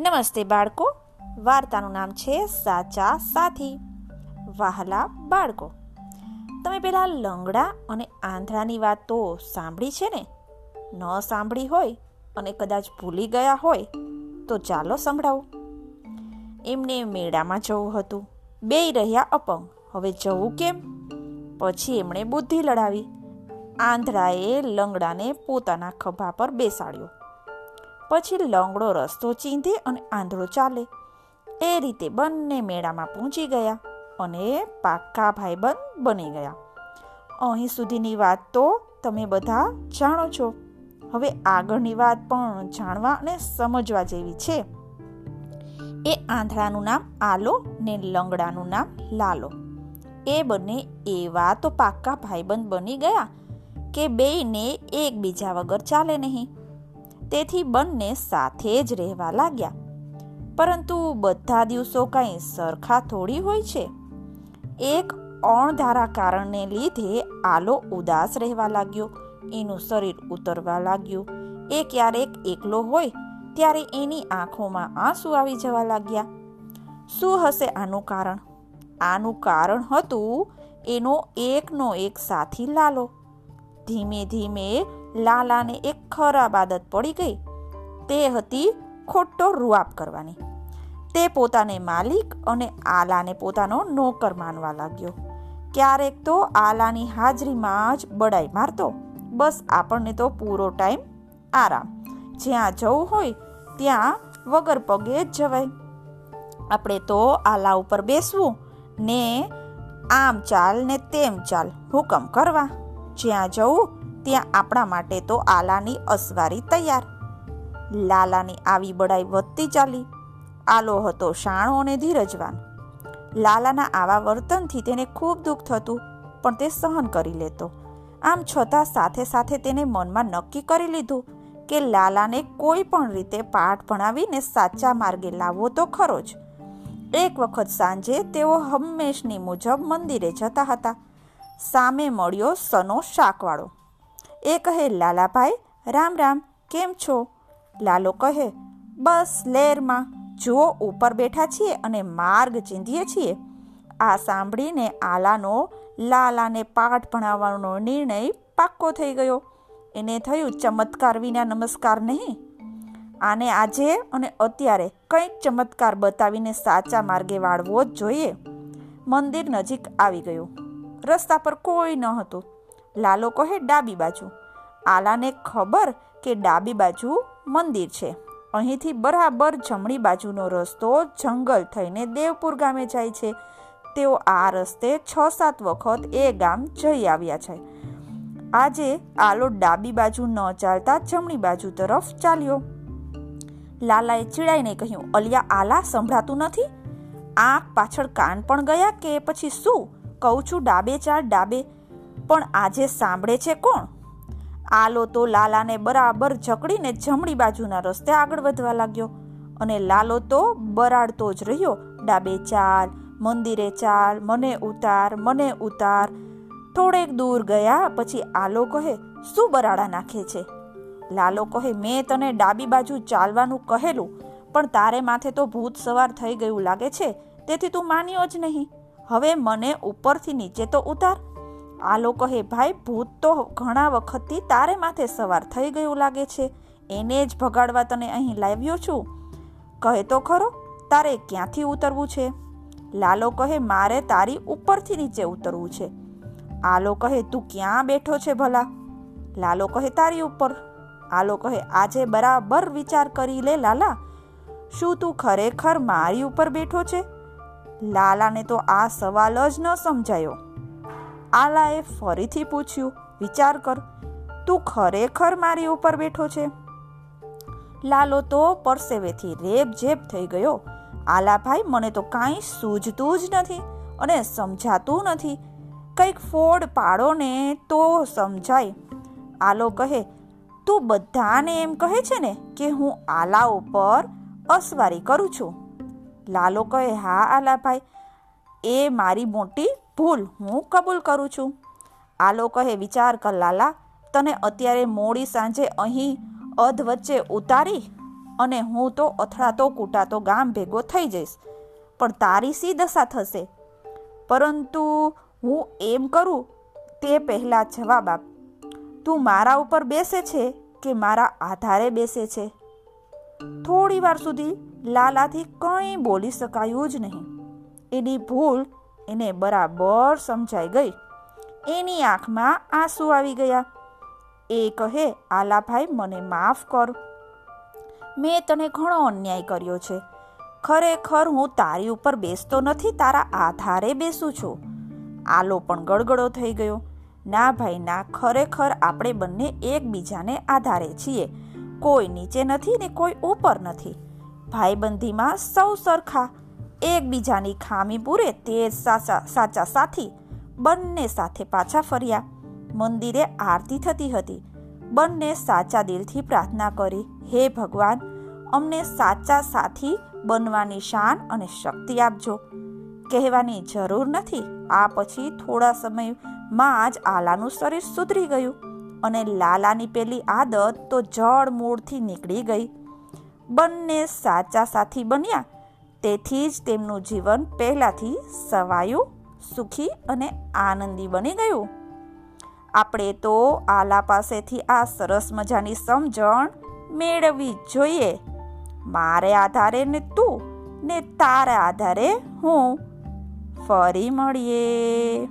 નમસ્તે બાળકો. વાર્તાનું નામ છે સાચા સાથી. વાહલા બાળકો. તમે પેલા લંગડા અને આંધળાની વાત તો સાંભળી છે ને? ન સાંભળી હોય અને કદાચ ભૂલી ગયા હોય, તો ચાલો સંભળાવું. એમને મેળામાં જવું હતું. બે રહ્યા અપંગ. હવે જવું કેમ? પછી એમણે બુદ્ધિ લડાવી. આંધળાએ લંગડાને પોતાના ખભા પર બેસાડ્યો. પછી લંગડો રસ્તો ચીંધે અને આંધળો ચાલે. એ રીતે બંને મેળામાં પહોંચી ગયા અને પાક્કા ભાઈબંધ બની ગયા. અહીં સુધીની વાત તો તમે બધા જાણો છો. હવે આગળની વાત પણ જાણવા અને સમજવા જેવી છે. એ આંધળાનું નામ આલો ને લંગડાનું નામ લાલો. એ બંને એવા તો પાક્કા ભાઈબંધ બની ગયા કે બેયને એકબીજા વગર ચાલે નહીં. તેથી બંને સાથે જ રહેવા લાગ્યા. પરંતુ બધા દિવસો કાંઈ સરખા થોડી હોય છે. એક અણધારા કારણને લીધે આલો ઉદાસ રહેવા લાગ્યો. એનું શરીર ઉતરવા લાગ્યું. એ ક્યારેક એકલો હોય, ત્યારે એની આંખોમાં આંસુ આવી જવા લાગ્યા. શું હશે આનું કારણ? આનું કારણ હતું, એનો એકનો એક સાથી લાલો. ધીમે ધીમે લાલાને એક ખરાબ આદત પડી ગઈ. તે હતી ખોટો રૂઆબ કરવાની. તે પોતાને માલિક અને આલાને પોતાનો નોકર માનવા લાગ્યો. ક્યારેક તો આલાની હાજરીમાં જ બડાઈ મારતો. બસ આપણને તો પૂરો ટાઈમ આરામ. જ્યાં જવું હોય ત્યાં વગર પગે જ જવાય. આપણે તો આલા ઉપર બેસવું, ને આમ ચાલ ને તેમ ચાલ હુકમ કરવા. જ્યાં જવું ત્યાં આપણા માટે તો આલાની અસવારી તૈયાર. લાલાની આવી બડાઈ વધતી ચાલી. આલો હતો શાણો અને ધીરજવાન. લાલાના આવા વર્તનથી તેને ખૂબ દુઃખ થતું, પણ તે સહન કરી લેતો. આમ છતાં સાથે સાથે તેને મનમાં નક્કી કરી લીધું કે લાલાને કોઈ પણ રીતે પાઠ ભણાવીને સાચા માર્ગે લાવવો તો ખરો જ. એક વખત સાંજે તેઓ હંમેશની મુજબ મંદિરે જતા હતા. સામે મળ્યો સનો શાકવાળો. એ કહે, લાલાભાઈ, રામ રામ, કેમ છો? લાલો કહે, બસ, લેરમાં. જુઓ, ઉપર બેઠા છીએ અને માર્ગ ચીંધીએ છીએ. આ સાંભળીને આલાનો લાલાને પાઠ ભણાવવાનો નિર્ણય પાક્કો થઈ ગયો. એને થયું ચમત્કાર વિના નમસ્કાર નહીં. આને આજે અને અત્યારે કંઈક ચમત્કાર બતાવીને સાચા માર્ગે વાળવો જ જોઈએ. મંદિર નજીક આવી ગયું. રસ્તા પર કોઈ ન હતું. લાલો કહે ડાબી બાજુ. આલાને ખબર કે ડાબી બાજુ મંદિર છે. અહીંથી બરાબર જમણી બાજુનો રસ્તો જંગલ થઈને દેવપુર ગામે જાય છે. તેઓ આ રસ્તે છ સાત વખત એ ગામ જઈ આવ્યા છે. આજે આલો ડાબી બાજુ ન ચાલતા જમણી બાજુ તરફ ચાલ્યો. લાલાએ ચીડાઈને કહ્યું, અલિયા, આલા સંભળાતું નથી? આંખ પાછળ કાન પણ ગયા કે પછી શું? કહું છું, ડાબે ચાલ, ડાબે. પણ આજે સાંભળે છે કોણ? આલો તો લાલાને બરાબર જકડીને જમણી બાજુના રસ્તે આગળ વધવા લાગ્યો અને લાલો તો બરાડતો જ રહ્યો. ડાબે ચાલ, મંદિરે ચાલ, મને ઉતાર મને ઉતાર. થોડેક દૂર ગયા પછી આલો કહે, શું બરાડા નાખે છે? લાલો કહે, મેં તને ડાબી બાજુ ચાલવાનું કહેલું, પણ તારે માથે તો ભૂત સવાર થઈ ગયું લાગે છે, તેથી તું માન્યો જ નહીં. હવે મને ઉપરથી નીચે તો ઉતાર. આ લોકો હે ભાઈ, ભૂત તો ઘણા વખતથી તારે માથે સવાર થઈ ગયું લાગે છે. એને જ ભગાડવા તને અહીં લાવ્યો છું. કહે તો ખરો, તારે ક્યાંથી ઉતરવું છે? લાલો કહે, મારે તારી ઉપરથી નીચે ઉતરવું છે. આલો કહે, તું ક્યાં બેઠો છે ભલા? લાલો કહે, તારી ઉપર. આલો કહે, આજે બરાબર વિચાર કરી લે લાલા. શું તું ખરેખર મારી ઉપર બેઠો છે? લાલાને તો આ સવાલ જ ન સમજાયો. આલાએ ફરીથી પૂછ્યું, વિચાર કર, તું ખરેખર મારી ઉપર બેઠો છે? લાલો તો પરસેવેથી રેબ જેબ થઈ ગયો. આલાભાઈ મને તો કાંઈ સૂઝતું જ નથી અને સમજાતું નથી. કંઈક ફોડ પાડો ને તો સમજાય. આલો કહે, તું બધાને એમ કહે છે ને કે હું આલા ઉપર અસવારી કરું છું. લાલો કહે, હા આલાભાઈ એ મારી મોટી ભૂલ હું કબૂલ કરું છું? આલો કહે વિચાર કર, લાલા. તને અત્યારે મોડી સાંજે અહીં અધ વચ્ચે ઉતારી અને હું તો અથડાતો કૂટાતો ગામ ભેગો થઈ જઈશ. પણ તારી સી દશા થશે? પરંતુ હું એમ કરું, તે પહેલાં જવાબ આપ. તું મારા ઉપર બેસે છે કે મારા આધારે બેસે છે? થોડી વાર સુધી લાલાથી કંઈ બોલી શકાયું જ નહીં. એની ભૂલ એને બરાબર સમજાઈ ગઈ. એની આંખમાં આંસુ આવી ગયા. એ કહે, આલાભાઈ, મને માફ કર. મેં તને ઘણો અન્યાય કર્યો છે. ખરેખર હું તારી ઉપર બેસતો નથી, તારા આધારે બેસું છું. આલો પણ ગળગળો થઈ ગયો. ના ભાઈ, ના, ખરેખર આપણે બંને એકબીજાને આધારે છીએ. કોઈ નીચે નથી ને કોઈ ઉપર નથી. ભાઈબંધીમાં સૌ સરખા. એકબીજાની ખામી પૂરે તે સાચા સાચા સાથી બંને સાથે પાછા ફર્યા. મંદિરે આરતી થતી હતી. બંને સાચા દિલથી પ્રાર્થના કરી, હે ભગવાન, અમને સાચા સાથી બનવાની શાન અને શક્તિ આપજો. કહેવાની જરૂર નથી. આ પછી થોડા સમયમાં જ આલાનું શરીર સુધરી ગયું અને લાલાની પેલી આદત તો જળ મૂળથી નીકળી ગઈ. બંને સાચા સાથી બન્યા તેથી જ તેમનું જીવન પહેલાંથી સવાયું, સુખી અને આનંદી બની ગયું. આપણે તો આલા પાસેથી આ સરસ મજાની સમજણ મેળવવી જોઈએ. મારે આધારે ને તું ને તારા આધારે હું. ફરી મળીએ.